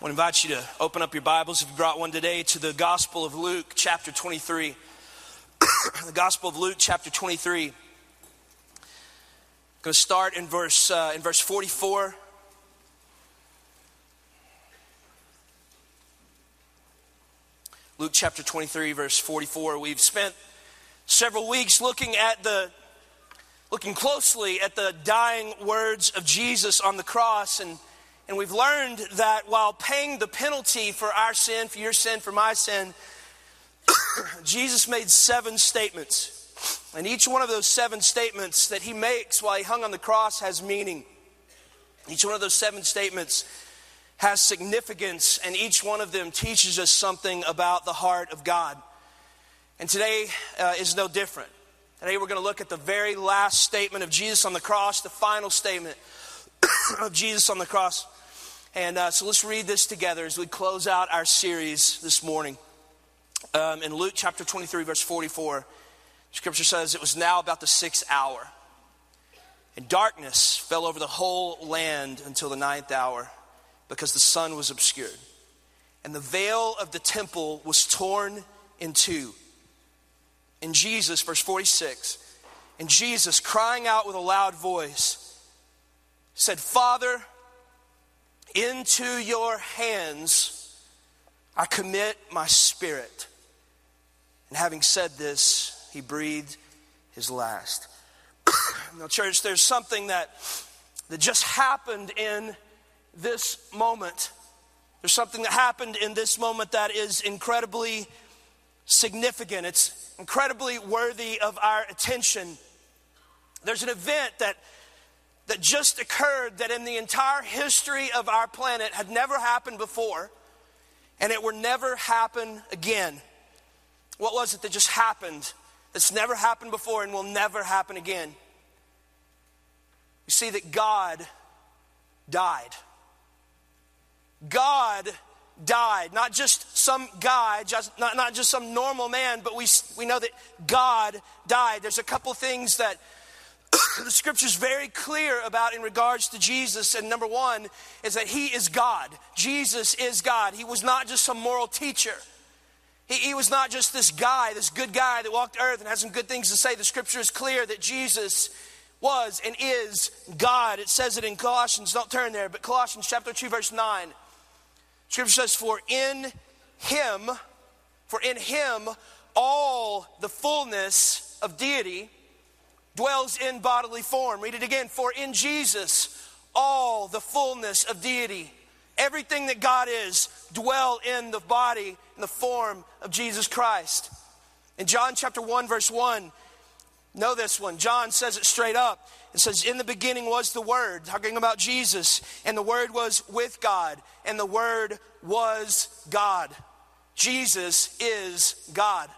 I want to invite you to open up your Bibles, if you brought one today, to the Gospel of Luke, chapter 23. the Gospel of Luke, chapter 23. I'm going to start in verse, uh, in verse 44. Luke chapter 23, verse 44. We've spent several weeks looking at the looking closely at the dying words of Jesus on the cross and and we've learned that while paying the penalty for our sin, for your sin, for my sin, Jesus made seven statements. And each one of those seven statements that he makes while he hung on the cross has meaning. Each one of those seven statements has significance, and each one of them teaches us something about the heart of God. And today uh, is no different. Today we're going to look at the very last statement of Jesus on the cross, the final statement of Jesus on the cross. And uh, so let's read this together as we close out our series this morning. Um, in Luke chapter 23, verse 44, scripture says, It was now about the sixth hour, and darkness fell over the whole land until the ninth hour, because the sun was obscured. And the veil of the temple was torn in two. And Jesus, verse 46, and Jesus, crying out with a loud voice, said, Father, into your hands I commit my spirit. And having said this, he breathed his last. now, church, there's something that, that just happened in this moment. There's something that happened in this moment that is incredibly significant. It's incredibly worthy of our attention. There's an event that that just occurred that in the entire history of our planet had never happened before, and it will never happen again. What was it that just happened that's never happened before and will never happen again? You see that God died. God died. Not just some guy, just, not, not just some normal man, but we, we know that God died. There's a couple things that the scripture's very clear about in regards to Jesus. And number one is that he is God. Jesus is God. He was not just some moral teacher. He, he was not just this guy, this good guy that walked earth and had some good things to say. The scripture is clear that Jesus was and is God. It says it in Colossians, don't turn there, but Colossians chapter 2, verse 9. Scripture says, For in him, for in him all the fullness of deity dwells in bodily form. Read it again. For in Jesus, all the fullness of deity, everything that God is, dwell in the body, in the form of Jesus Christ. In John chapter 1, verse 1, know this one. John says it straight up. It says, In the beginning was the Word, talking about Jesus, and the Word was with God, and the Word was God. Jesus is God.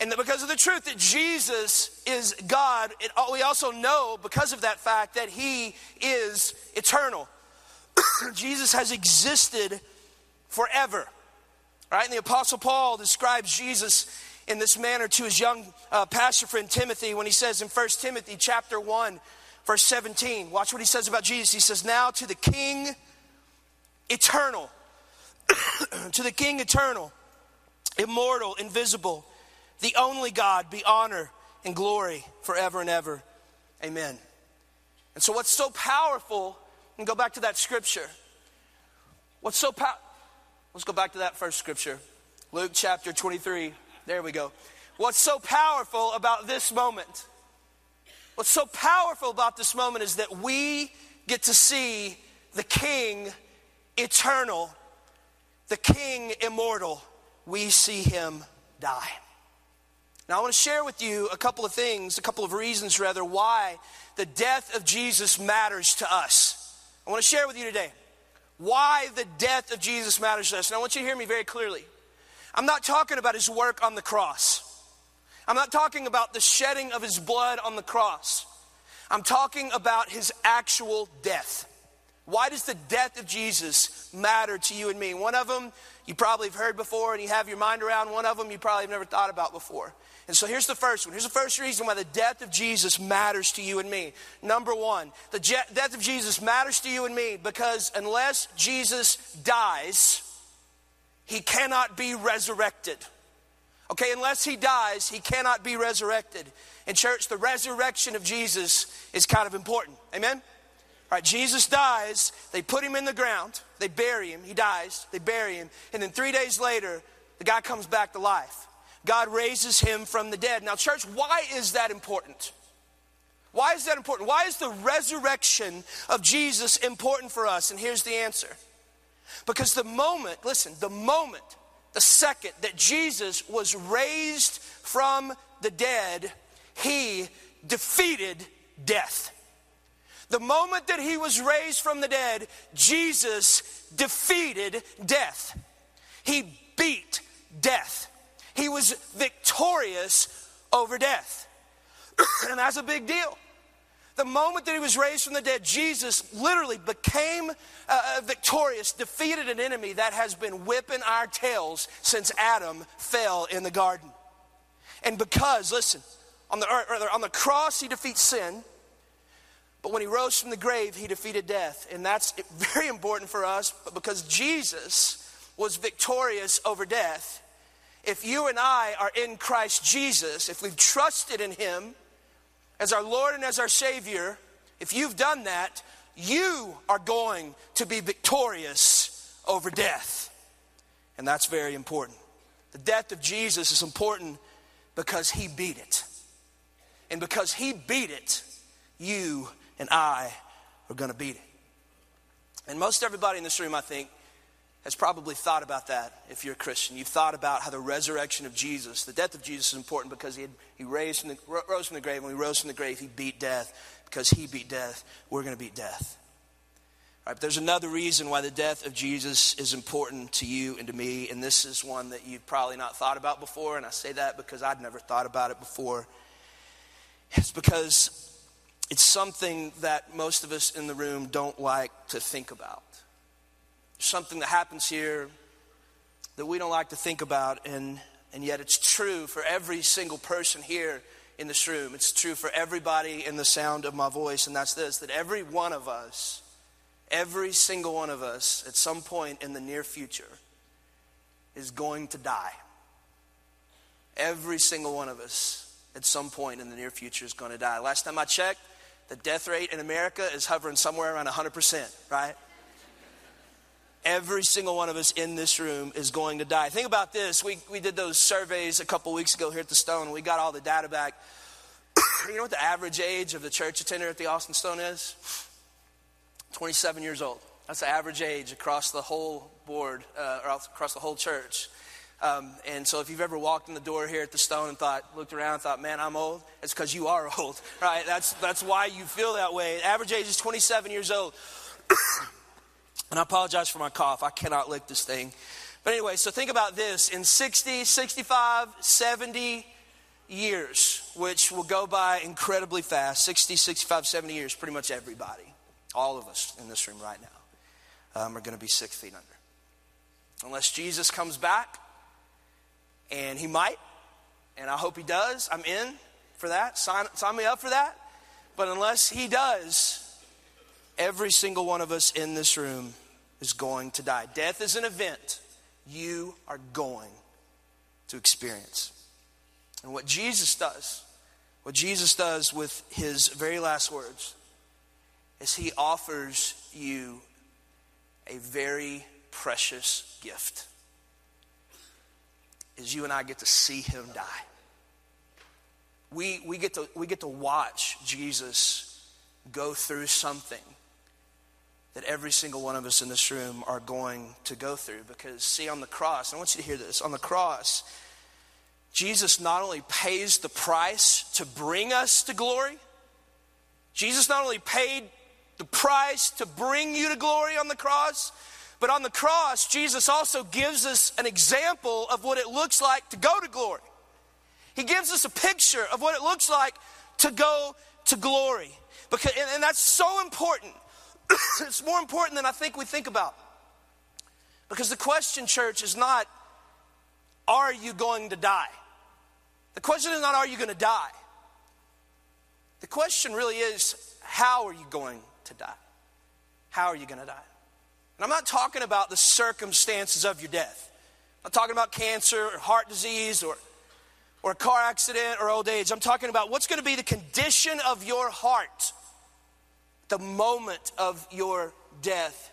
And because of the truth that Jesus is God, it, we also know because of that fact that He is eternal. Jesus has existed forever. Right? And the Apostle Paul describes Jesus in this manner to his young uh, pastor friend Timothy when he says in 1 Timothy chapter 1, verse 17. Watch what he says about Jesus. He says, Now to the King eternal, to the King eternal, immortal, invisible the only God, be honor and glory forever and ever. Amen. And so, what's so powerful, and go back to that scripture. What's so powerful? Let's go back to that first scripture Luke chapter 23. There we go. What's so powerful about this moment? What's so powerful about this moment is that we get to see the King eternal, the King immortal. We see him die. Now, I want to share with you a couple of things, a couple of reasons, rather, why the death of Jesus matters to us. I want to share with you today why the death of Jesus matters to us. And I want you to hear me very clearly. I'm not talking about his work on the cross, I'm not talking about the shedding of his blood on the cross. I'm talking about his actual death. Why does the death of Jesus matter to you and me? One of them you probably have heard before and you have your mind around. One of them you probably have never thought about before. And so here's the first one. Here's the first reason why the death of Jesus matters to you and me. Number one, the je- death of Jesus matters to you and me because unless Jesus dies, he cannot be resurrected. Okay, unless he dies, he cannot be resurrected. In church, the resurrection of Jesus is kind of important. Amen? All right, Jesus dies, they put him in the ground, they bury him, he dies, they bury him, and then three days later, the guy comes back to life. God raises him from the dead. Now, church, why is that important? Why is that important? Why is the resurrection of Jesus important for us? And here's the answer. Because the moment, listen, the moment, the second that Jesus was raised from the dead, he defeated death. The moment that he was raised from the dead, Jesus defeated death. He beat death. He was victorious over death. and that's a big deal. The moment that he was raised from the dead, Jesus literally became uh, uh, victorious, defeated an enemy that has been whipping our tails since Adam fell in the garden. And because, listen, on the, on the cross, he defeats sin. But when he rose from the grave, he defeated death. And that's very important for us because Jesus was victorious over death. If you and I are in Christ Jesus, if we've trusted in him as our Lord and as our Savior, if you've done that, you are going to be victorious over death. And that's very important. The death of Jesus is important because he beat it. And because he beat it, you and I are going to beat it. And most everybody in this room, I think, has probably thought about that if you're a Christian. You've thought about how the resurrection of Jesus, the death of Jesus is important because he, had, he raised from the, rose from the grave. When he rose from the grave, he beat death. Because he beat death, we're going to beat death. All right, but there's another reason why the death of Jesus is important to you and to me, and this is one that you've probably not thought about before, and I say that because I'd never thought about it before. It's because it's something that most of us in the room don't like to think about. Something that happens here that we don't like to think about, and, and yet it's true for every single person here in this room. It's true for everybody in the sound of my voice, and that's this that every one of us, every single one of us, at some point in the near future, is going to die. Every single one of us, at some point in the near future, is going to die. Last time I checked, the death rate in America is hovering somewhere around 100%, right? Every single one of us in this room is going to die. Think about this. We, we did those surveys a couple weeks ago here at the Stone. We got all the data back. you know what the average age of the church attender at the Austin Stone is? 27 years old. That's the average age across the whole board, uh, or across the whole church. Um, and so if you've ever walked in the door here at the Stone and thought, looked around and thought, man, I'm old, it's because you are old, right? That's, that's why you feel that way. Average age is 27 years old. and I apologize for my cough. I cannot lick this thing. But anyway, so think about this. In 60, 65, 70 years, which will go by incredibly fast 60, 65, 70 years, pretty much everybody, all of us in this room right now, um, are going to be six feet under. Unless Jesus comes back and he might, and I hope he does. I'm in for that. Sign, sign me up for that. But unless he does, every single one of us in this room is going to die. Death is an event you are going to experience. And what Jesus does, what Jesus does with his very last words, is he offers you a very precious gift is you and I get to see him die. We, we, get to, we get to watch Jesus go through something that every single one of us in this room are going to go through. Because, see, on the cross, I want you to hear this on the cross, Jesus not only pays the price to bring us to glory, Jesus not only paid the price to bring you to glory on the cross, but on the cross, Jesus also gives us an example of what it looks like to go to glory. He gives us a picture of what it looks like to go to glory. Because, and, and that's so important it's more important than I think we think about. Because the question, church, is not, are you going to die? The question is not, are you going to die? The question really is, how are you going to die? How are you going to die? And I'm not talking about the circumstances of your death. I'm not talking about cancer or heart disease or, or a car accident or old age. I'm talking about what's going to be the condition of your heart the moment of your death.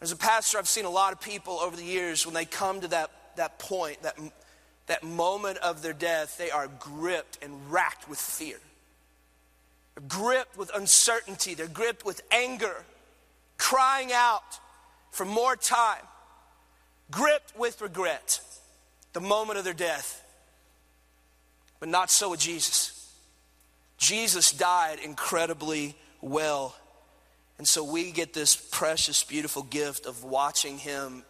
As a pastor, I've seen a lot of people over the years when they come to that, that point, that, that moment of their death, they are gripped and racked with fear. They're gripped with uncertainty. They're gripped with anger, crying out for more time, gripped with regret, the moment of their death. But not so with Jesus. Jesus died incredibly well. And so we get this precious, beautiful gift of watching him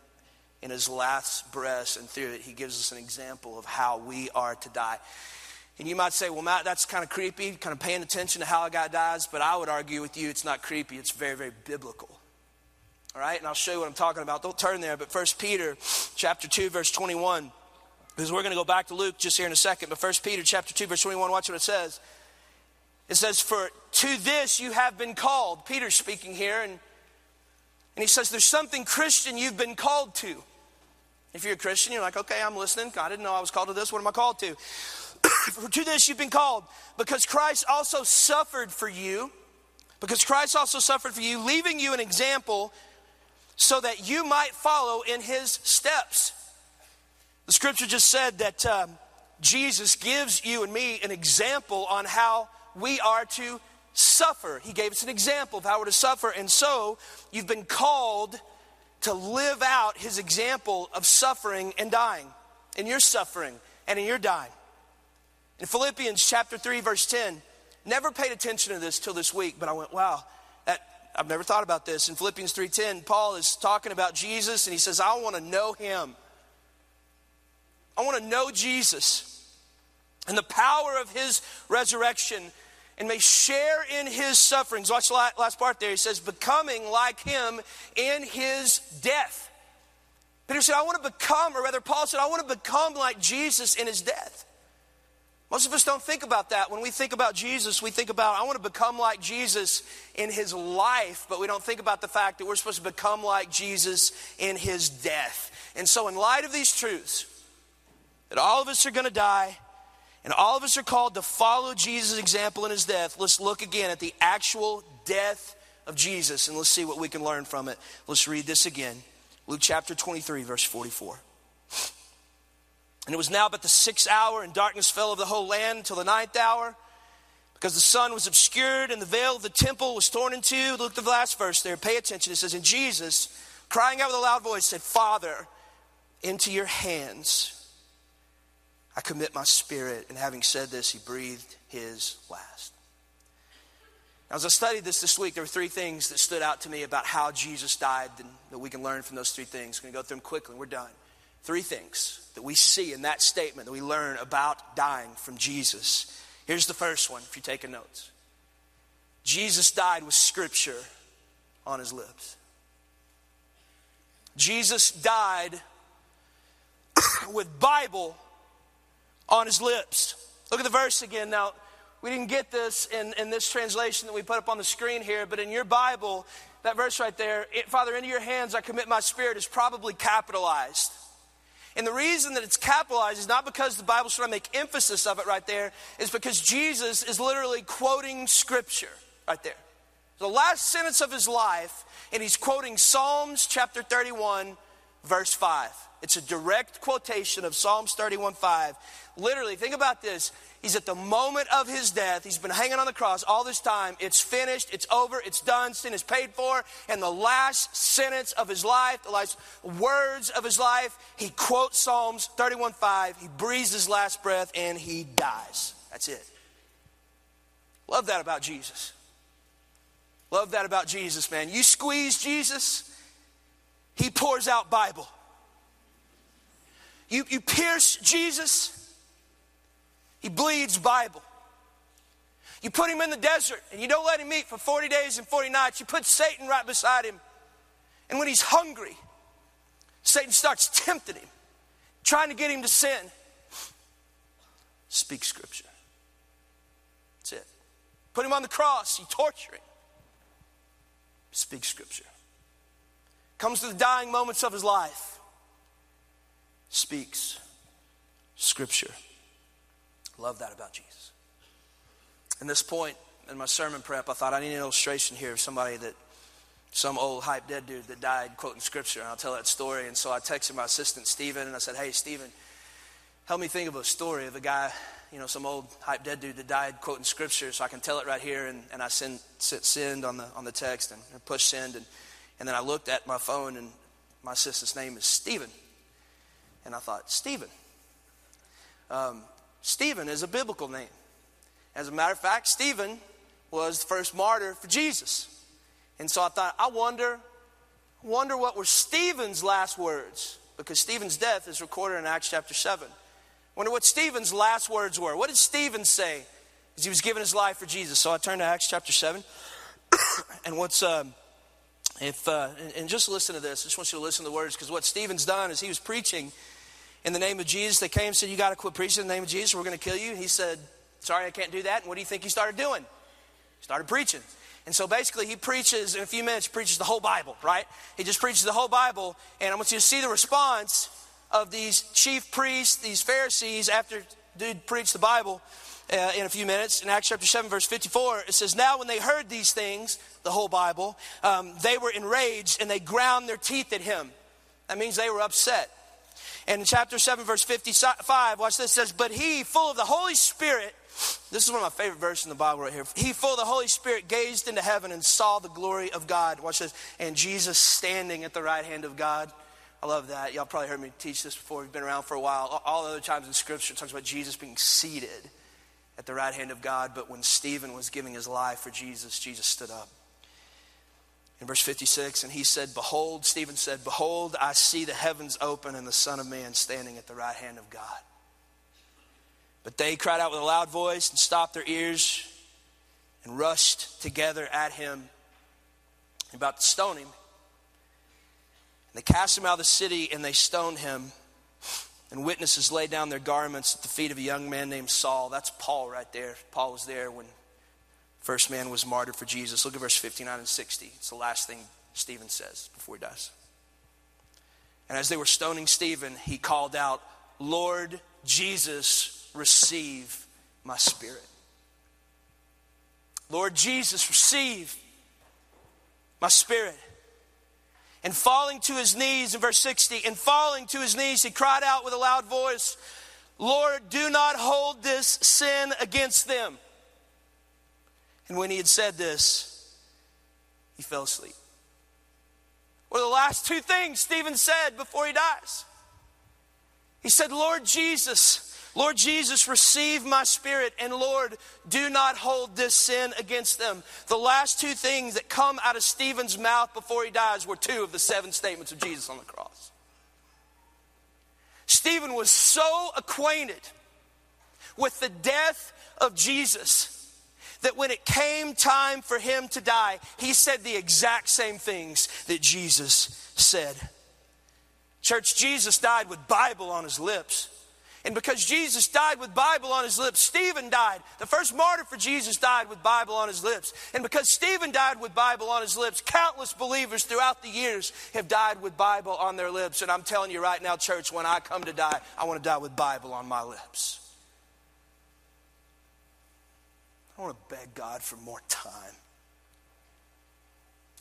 in his last breath, and through it, he gives us an example of how we are to die. And you might say, well, Matt, that's kind of creepy, kind of paying attention to how a guy dies, but I would argue with you it's not creepy, it's very, very biblical. All right, and I'll show you what I'm talking about. Don't turn there, but First Peter chapter 2, verse 21, because we're going to go back to Luke just here in a second, but First Peter chapter 2, verse 21, watch what it says. It says, For to this you have been called. Peter's speaking here, and, and he says, There's something Christian you've been called to. If you're a Christian, you're like, Okay, I'm listening. I didn't know I was called to this. What am I called to? to this you've been called because Christ also suffered for you, because Christ also suffered for you, leaving you an example so that you might follow in his steps. The scripture just said that um, Jesus gives you and me an example on how we are to suffer. He gave us an example of how we're to suffer. And so you've been called to live out his example of suffering and dying, in your suffering and in your dying. In Philippians chapter 3, verse 10, never paid attention to this till this week, but I went, wow, that, I've never thought about this. In Philippians 3:10, Paul is talking about Jesus and he says, I want to know him. I want to know Jesus and the power of his resurrection and may share in his sufferings. Watch the last part there. He says, becoming like him in his death. Peter said, I want to become, or rather, Paul said, I want to become like Jesus in his death. Most of us don't think about that. When we think about Jesus, we think about, I want to become like Jesus in his life, but we don't think about the fact that we're supposed to become like Jesus in his death. And so, in light of these truths, that all of us are going to die, and all of us are called to follow Jesus' example in his death. Let's look again at the actual death of Jesus and let's see what we can learn from it. Let's read this again. Luke chapter 23, verse 44. And it was now but the sixth hour, and darkness fell over the whole land until the ninth hour, because the sun was obscured and the veil of the temple was torn in two. Look at the last verse there. Pay attention. It says, And Jesus, crying out with a loud voice, said, Father, into your hands I commit my spirit. And having said this, he breathed his last. Now, as I studied this this week, there were three things that stood out to me about how Jesus died and that we can learn from those three things. I'm going to go through them quickly and we're done. Three things that we see in that statement that we learn about dying from Jesus. Here's the first one, if you're taking notes Jesus died with scripture on his lips. Jesus died with Bible on his lips. Look at the verse again. Now, we didn't get this in, in this translation that we put up on the screen here, but in your Bible, that verse right there, Father, into your hands I commit my spirit, is probably capitalized. And the reason that it's capitalized is not because the Bible's trying to make emphasis of it right there, is because Jesus is literally quoting scripture right there. The last sentence of his life, and he's quoting Psalms chapter 31, verse 5. It's a direct quotation of Psalms 31 5. Literally, think about this. He's at the moment of his death. He's been hanging on the cross all this time. It's finished. It's over. It's done. Sin is paid for. And the last sentence of his life, the last words of his life, he quotes Psalms 31 5. He breathes his last breath and he dies. That's it. Love that about Jesus. Love that about Jesus, man. You squeeze Jesus, he pours out Bible. You, you pierce Jesus, he bleeds Bible. You put him in the desert and you don't let him eat for 40 days and 40 nights. You put Satan right beside him. And when he's hungry, Satan starts tempting him, trying to get him to sin. Speak scripture. That's it. Put him on the cross, you torture him. Speak scripture. Comes to the dying moments of his life, speaks scripture. Love that about Jesus. In this point in my sermon prep, I thought I need an illustration here of somebody that, some old hype dead dude that died quoting scripture, and I'll tell that story. And so I texted my assistant, Stephen, and I said, Hey, Stephen, help me think of a story of a guy, you know, some old hype dead dude that died quoting scripture so I can tell it right here. And, and I send, send on the, on the text and, and push send. And, and then I looked at my phone, and my sister's name is Stephen. And I thought, Stephen. Um, Stephen is a biblical name. As a matter of fact, Stephen was the first martyr for Jesus. And so I thought, I wonder, wonder what were Stephen's last words, because Stephen's death is recorded in Acts chapter 7. Wonder what Stephen's last words were. What did Stephen say as he was giving his life for Jesus? So I turned to Acts chapter 7. and what's, um, if, uh, and just listen to this. I just want you to listen to the words, because what Stephen's done is he was preaching in the name of Jesus. They came and said, You got to quit preaching in the name of Jesus, we're going to kill you. He said, Sorry, I can't do that. And what do you think he started doing? He started preaching. And so basically, he preaches in a few minutes, he preaches the whole Bible, right? He just preaches the whole Bible. And I want you to see the response of these chief priests, these Pharisees, after dude preached the Bible uh, in a few minutes. In Acts chapter 7, verse 54, it says, Now when they heard these things, the whole Bible, um, they were enraged and they ground their teeth at him. That means they were upset. And in chapter 7, verse 55, watch this, says, But he, full of the Holy Spirit, this is one of my favorite verses in the Bible right here. He, full of the Holy Spirit, gazed into heaven and saw the glory of God. Watch this. And Jesus standing at the right hand of God. I love that. Y'all probably heard me teach this before. We've been around for a while. All the other times in Scripture, it talks about Jesus being seated at the right hand of God. But when Stephen was giving his life for Jesus, Jesus stood up. In verse 56, and he said, Behold, Stephen said, Behold, I see the heavens open and the Son of Man standing at the right hand of God. But they cried out with a loud voice and stopped their ears and rushed together at him, about to stone him. And they cast him out of the city and they stoned him. And witnesses laid down their garments at the feet of a young man named Saul. That's Paul right there. Paul was there when first man was martyred for Jesus. Look at verse 59 and 60. It's the last thing Stephen says before he dies. And as they were stoning Stephen, he called out, Lord Jesus, receive my spirit. Lord Jesus, receive my spirit. And falling to his knees in verse 60, and falling to his knees, he cried out with a loud voice, Lord, do not hold this sin against them. And when he had said this, he fell asleep. Are the last two things Stephen said before he dies? He said, Lord Jesus, Lord Jesus, receive my spirit, and Lord, do not hold this sin against them. The last two things that come out of Stephen's mouth before he dies were two of the seven statements of Jesus on the cross. Stephen was so acquainted with the death of Jesus that when it came time for him to die, he said the exact same things that Jesus said. Church, Jesus died with Bible on his lips. And because Jesus died with Bible on his lips, Stephen died. The first martyr for Jesus died with Bible on his lips. And because Stephen died with Bible on his lips, countless believers throughout the years have died with Bible on their lips. And I'm telling you right now, church, when I come to die, I want to die with Bible on my lips. I want to beg God for more time.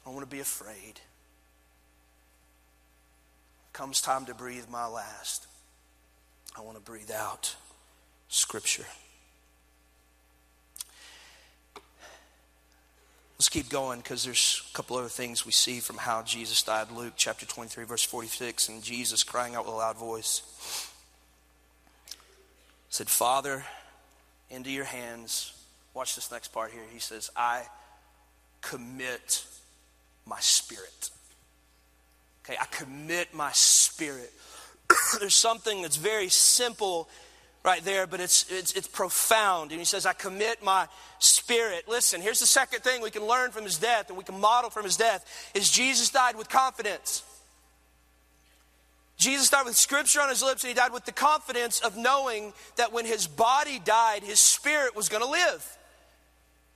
I want to be afraid. Comes time to breathe my last. I want to breathe out Scripture. Let's keep going because there's a couple other things we see from how Jesus died. Luke chapter 23, verse 46, and Jesus crying out with a loud voice said, Father, into your hands. Watch this next part here. He says, I commit my spirit. Okay, I commit my spirit. There's something that's very simple right there, but it's, it's, it's profound. And he says, I commit my spirit. Listen, here's the second thing we can learn from his death and we can model from his death is Jesus died with confidence. Jesus died with scripture on his lips and he died with the confidence of knowing that when his body died, his spirit was going to live.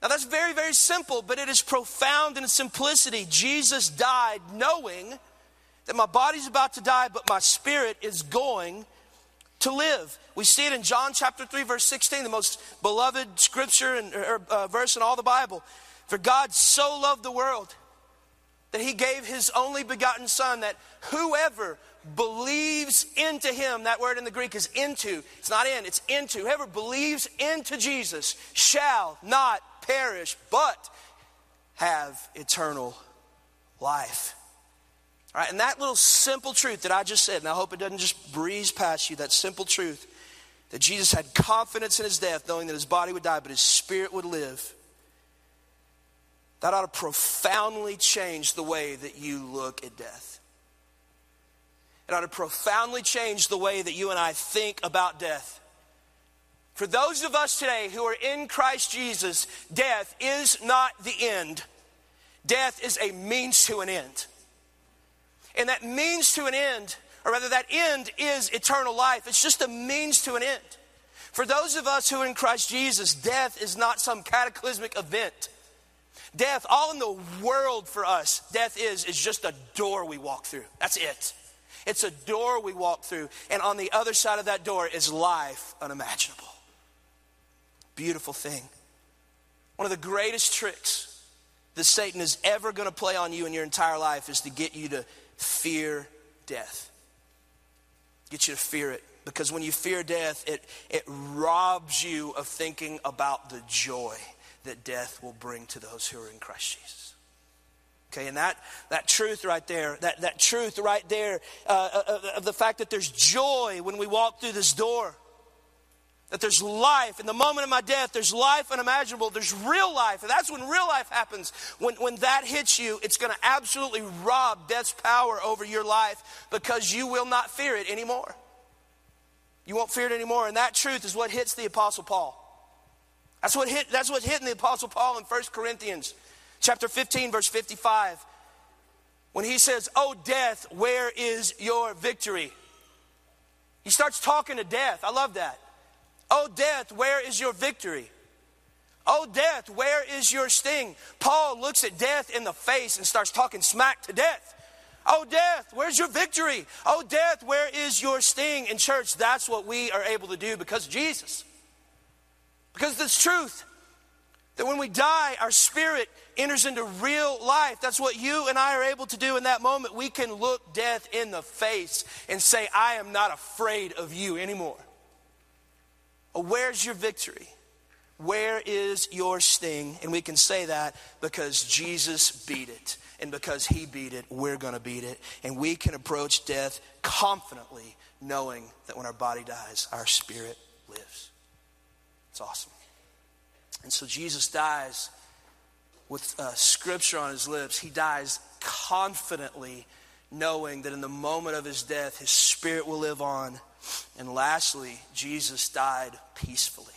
Now that's very, very simple, but it is profound in its simplicity. Jesus died knowing that my body's about to die, but my spirit is going to live. We see it in John chapter 3, verse 16, the most beloved scripture and or, uh, verse in all the Bible. For God so loved the world that he gave his only begotten Son, that whoever believes into him, that word in the Greek is into, it's not in, it's into. Whoever believes into Jesus shall not perish, but have eternal life. All right, and that little simple truth that I just said, and I hope it doesn't just breeze past you, that simple truth that Jesus had confidence in his death, knowing that his body would die, but his spirit would live. That ought to profoundly change the way that you look at death. It ought to profoundly change the way that you and I think about death. For those of us today who are in Christ Jesus, death is not the end. Death is a means to an end. And that means to an end, or rather, that end is eternal life. It's just a means to an end. For those of us who are in Christ Jesus, death is not some cataclysmic event. Death, all in the world for us, death is, is just a door we walk through. That's it. It's a door we walk through, and on the other side of that door is life unimaginable. Beautiful thing. One of the greatest tricks that Satan is ever going to play on you in your entire life is to get you to fear death. Get you to fear it. Because when you fear death, it, it robs you of thinking about the joy that death will bring to those who are in Christ Jesus. Okay, and that, that truth right there, that, that truth right there uh, uh, uh of the fact that there's joy when we walk through this door that there's life. In the moment of my death, there's life unimaginable. There's real life. And that's when real life happens. When, when that hits you, it's going to absolutely rob death's power over your life because you will not fear it anymore. You won't fear it anymore. And that truth is what hits the Apostle Paul. That's what hit, that's what hit in the Apostle Paul in 1 Corinthians chapter 15, verse 55. When he says, Oh, death, where is your victory? He starts talking to death. I love that. Oh, death, where is your victory? Oh, death, where is your sting? Paul looks at death in the face and starts talking smack to death. Oh, death, where's your victory? Oh, death, where is your sting? In church, that's what we are able to do because of Jesus. Because it's truth. That when we die, our spirit enters into real life. That's what you and I are able to do in that moment. We can look death in the face and say, I am not afraid of you anymore. Where's your victory? Where is your sting? And we can say that because Jesus beat it. And because he beat it, we're going to beat it. And we can approach death confidently, knowing that when our body dies, our spirit lives. It's awesome. And so Jesus dies with uh, scripture on his lips. He dies confidently, knowing that in the moment of his death, his spirit will live on and lastly, Jesus died peacefully.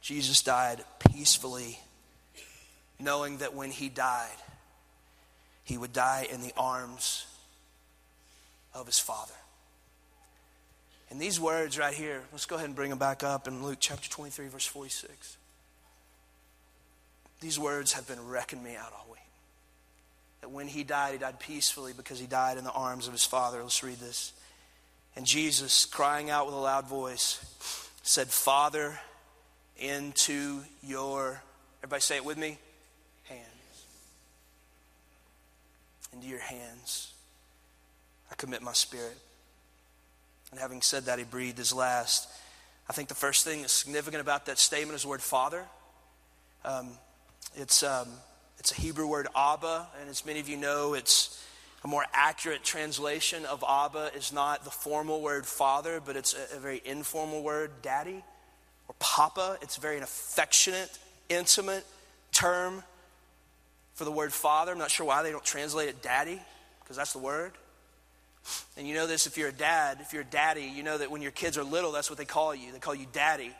Jesus died peacefully, knowing that when he died, he would die in the arms of his Father. And these words right here, let's go ahead and bring them back up in Luke chapter 23, verse 46. These words have been wrecking me out all week. That when he died, he died peacefully because he died in the arms of his Father. Let's read this. And Jesus, crying out with a loud voice, said, Father, into your, everybody say it with me, hands. Into your hands, I commit my spirit. And having said that, he breathed his last. I think the first thing that's significant about that statement is the word Father. Um, it's, um, it's a Hebrew word, Abba, and as many of you know, it's a more accurate translation of Abba is not the formal word father, but it's a, a very informal word, daddy or papa. It's very affectionate, intimate term for the word father. I'm not sure why they don't translate it daddy, because that's the word. And you know this if you're a dad, if you're a daddy, you know that when your kids are little, that's what they call you. They call you daddy.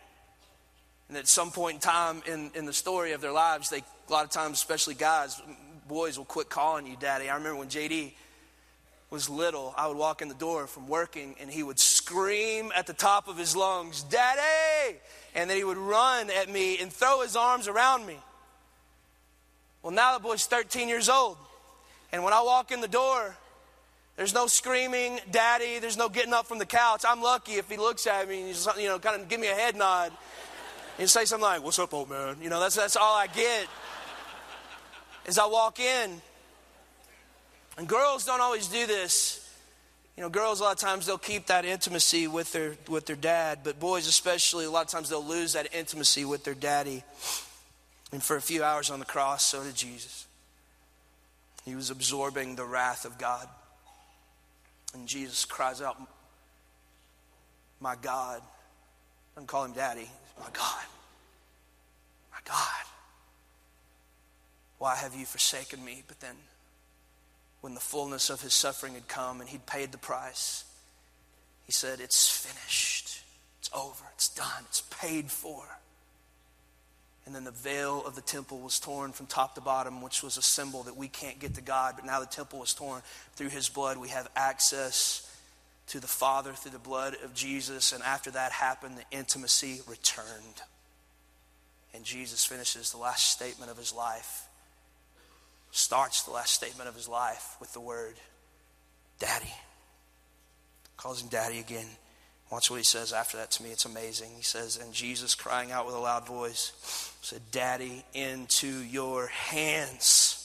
And at some point in time in, in the story of their lives, they, a lot of times, especially guys, boys will quit calling you daddy. I remember when JD was little, I would walk in the door from working and he would scream at the top of his lungs, Daddy! And then he would run at me and throw his arms around me. Well, now the boy's 13 years old. And when I walk in the door, there's no screaming, daddy. There's no getting up from the couch. I'm lucky if he looks at me and he's, you know, kind of give me a head nod and say something like, What's up, old man? You know, that's, that's all I get as I walk in. And girls don't always do this. You know, girls a lot of times they'll keep that intimacy with their with their dad, but boys especially a lot of times they'll lose that intimacy with their daddy. And for a few hours on the cross, so did Jesus. He was absorbing the wrath of God. And Jesus cries out, My God. Doesn't call him daddy. My God. My God. Why have you forsaken me? But then, when the fullness of his suffering had come and he'd paid the price, he said, It's finished. It's over. It's done. It's paid for. And then the veil of the temple was torn from top to bottom, which was a symbol that we can't get to God. But now the temple was torn through his blood. We have access to the Father through the blood of Jesus. And after that happened, the intimacy returned. And Jesus finishes the last statement of his life, starts the last statement of his life with the word, Daddy. Calls him Daddy again. Watch what he says after that to me. It's amazing. He says, And Jesus, crying out with a loud voice, said, Daddy, into your hands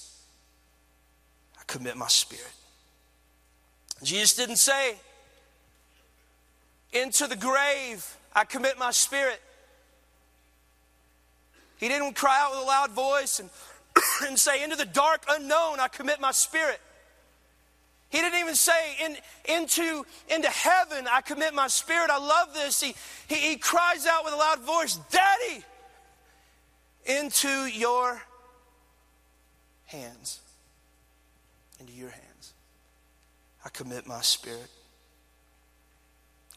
I commit my spirit. Jesus didn't say, Into the grave I commit my spirit. He didn't cry out with a loud voice and, and say, Into the dark unknown I commit my spirit. He didn't even say, In, into, into heaven I commit my spirit. I love this. He, he, he cries out with a loud voice, Daddy, into your hands. Into your hands. I commit my spirit.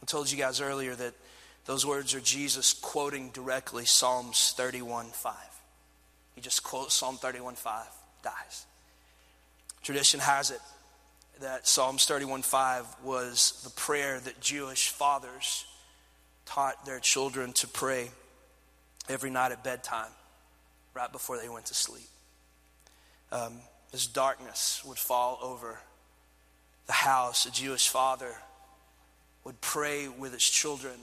I told you guys earlier that those words are Jesus quoting directly Psalms 31 5. He just quotes Psalm 31 5, dies. Tradition has it that Psalms 31:5 was the prayer that Jewish fathers taught their children to pray every night at bedtime, right before they went to sleep. Um, as darkness would fall over the house, a Jewish father would pray with his children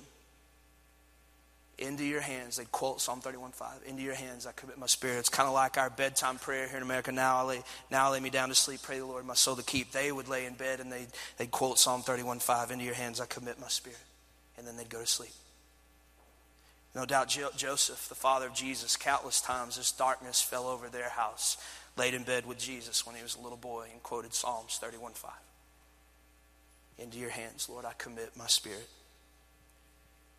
into your hands. They quote Psalm 31:5. Into your hands I commit my spirit. It's kind of like our bedtime prayer here in America. Now I lay, now I lay me down to sleep. Pray the Lord my soul to keep. They would lay in bed and they they'd quote Psalm 31:5. Into your hands I commit my spirit, and then they'd go to sleep. No doubt jo- Joseph, the father of Jesus, countless times as darkness fell over their house, laid in bed with Jesus when he was a little boy and quoted Psalms 31:5. Into your hands, Lord, I commit my spirit.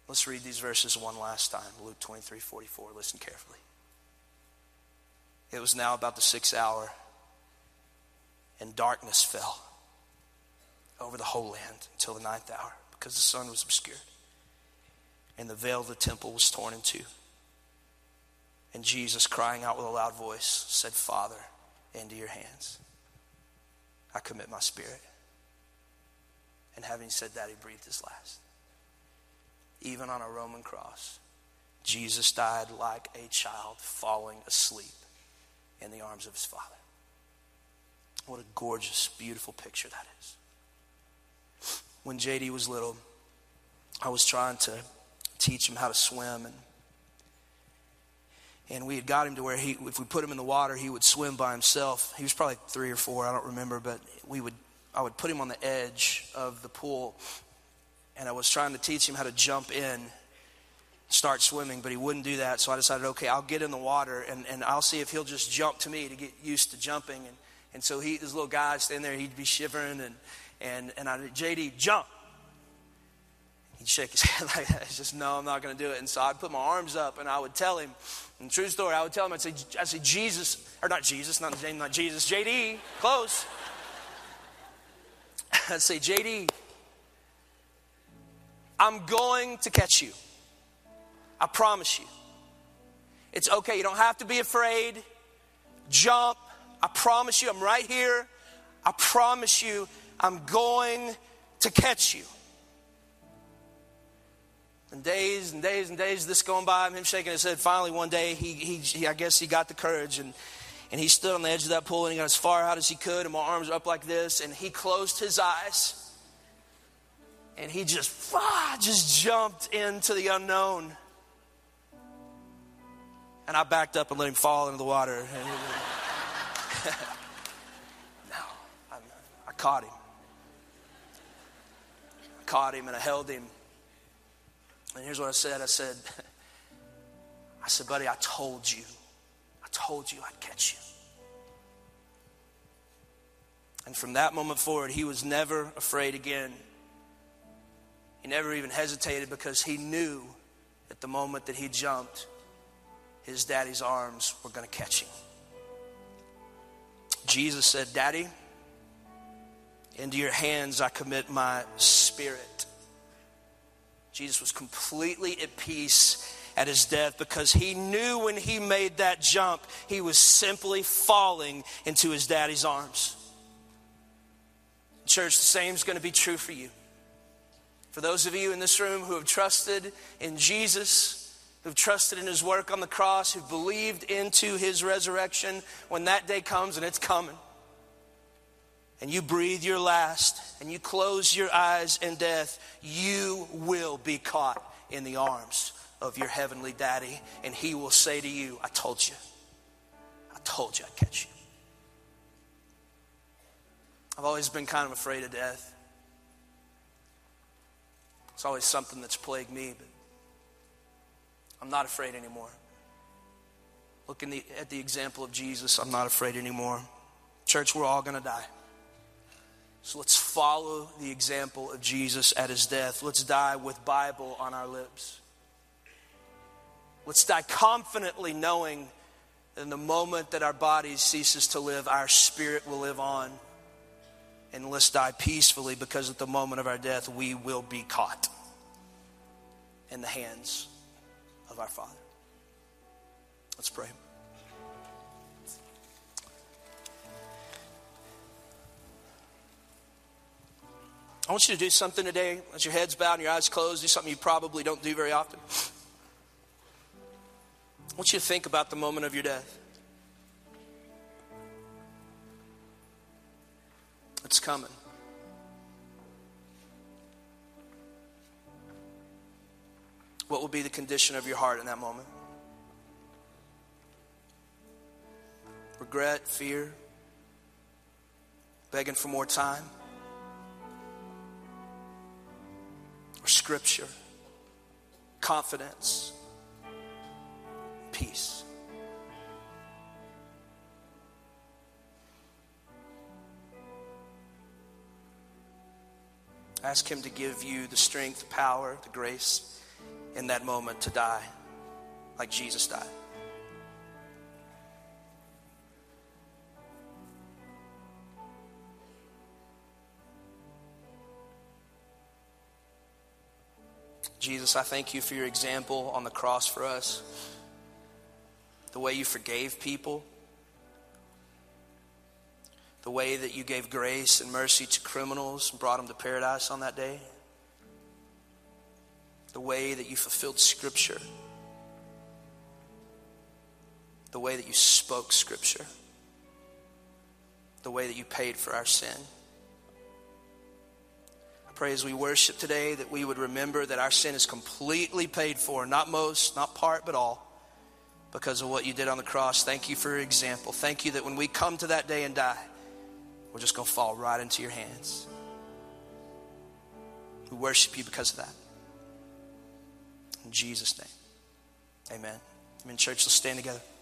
Let's read these verses one last time. Luke 23 44. Listen carefully. It was now about the sixth hour, and darkness fell over the whole land until the ninth hour because the sun was obscured. And the veil of the temple was torn in two. And Jesus, crying out with a loud voice, said, Father, into your hands I commit my spirit. And having said that, he breathed his last even on a Roman cross, Jesus died like a child falling asleep in the arms of his Father. What a gorgeous, beautiful picture that is. When JD was little, I was trying to teach him how to swim and and we had got him to where he if we put him in the water he would swim by himself he was probably three or four i don't remember but we would i would put him on the edge of the pool and I was trying to teach him how to jump in, start swimming, but he wouldn't do that. So I decided, okay, I'll get in the water and, and I'll see if he'll just jump to me to get used to jumping. And, and so he, this little guy standing there, he'd be shivering and, and, and I'd, JD, jump. He'd shake his head like that. He's just, no, I'm not going to do it. And so I'd put my arms up and I would tell him, and true story, I would tell him, I'd say, I'd say Jesus, or not Jesus, not the name, not Jesus, JD, close. I'd say, JD, I'm going to catch you. I promise you. It's okay. You don't have to be afraid. Jump. I promise you, I'm right here. I promise you, I'm going to catch you. And days and days and days, this going by, him shaking his head. Finally, one day, he, he, he, I guess he got the courage and, and he stood on the edge of that pool and he got as far out as he could, and my arms were up like this, and he closed his eyes and he just, ah, just jumped into the unknown. And I backed up and let him fall into the water. no, I, I caught him. I caught him and I held him. And here's what I said I said, I said, buddy, I told you. I told you I'd catch you. And from that moment forward, he was never afraid again. He never even hesitated because he knew at the moment that he jumped, his daddy's arms were going to catch him. Jesus said, Daddy, into your hands I commit my spirit. Jesus was completely at peace at his death because he knew when he made that jump, he was simply falling into his daddy's arms. Church, the same is going to be true for you. For those of you in this room who have trusted in Jesus, who've trusted in his work on the cross, who've believed into his resurrection, when that day comes, and it's coming, and you breathe your last, and you close your eyes in death, you will be caught in the arms of your heavenly daddy, and he will say to you, I told you. I told you I'd catch you. I've always been kind of afraid of death. It's always something that's plagued me, but I'm not afraid anymore. Looking the, at the example of Jesus, I'm not afraid anymore. Church, we're all going to die. So let's follow the example of Jesus at his death. Let's die with Bible on our lips. Let's die confidently knowing that in the moment that our body ceases to live, our spirit will live on and let's die peacefully because at the moment of our death, we will be caught in the hands of our Father. Let's pray. I want you to do something today as your head's bowed and your eyes closed. Do something you probably don't do very often. I want you to think about the moment of your death. It's coming. What will be the condition of your heart in that moment? Regret, fear, begging for more time? Or scripture, confidence, peace? Ask Him to give you the strength, the power, the grace in that moment to die like Jesus died. Jesus, I thank you for your example on the cross for us, the way you forgave people the way that you gave grace and mercy to criminals and brought them to paradise on that day, the way that you fulfilled Scripture, the way that you spoke Scripture, the way that you paid for our sin. I pray as we worship today that we would remember that our sin is completely paid for, not most, not part, but all because of what you did on the cross. Thank you for your example. Thank you that when we come to that day and die, just going to fall right into your hands. We worship you because of that. In Jesus' name, amen. Amen. Church, let's stand together.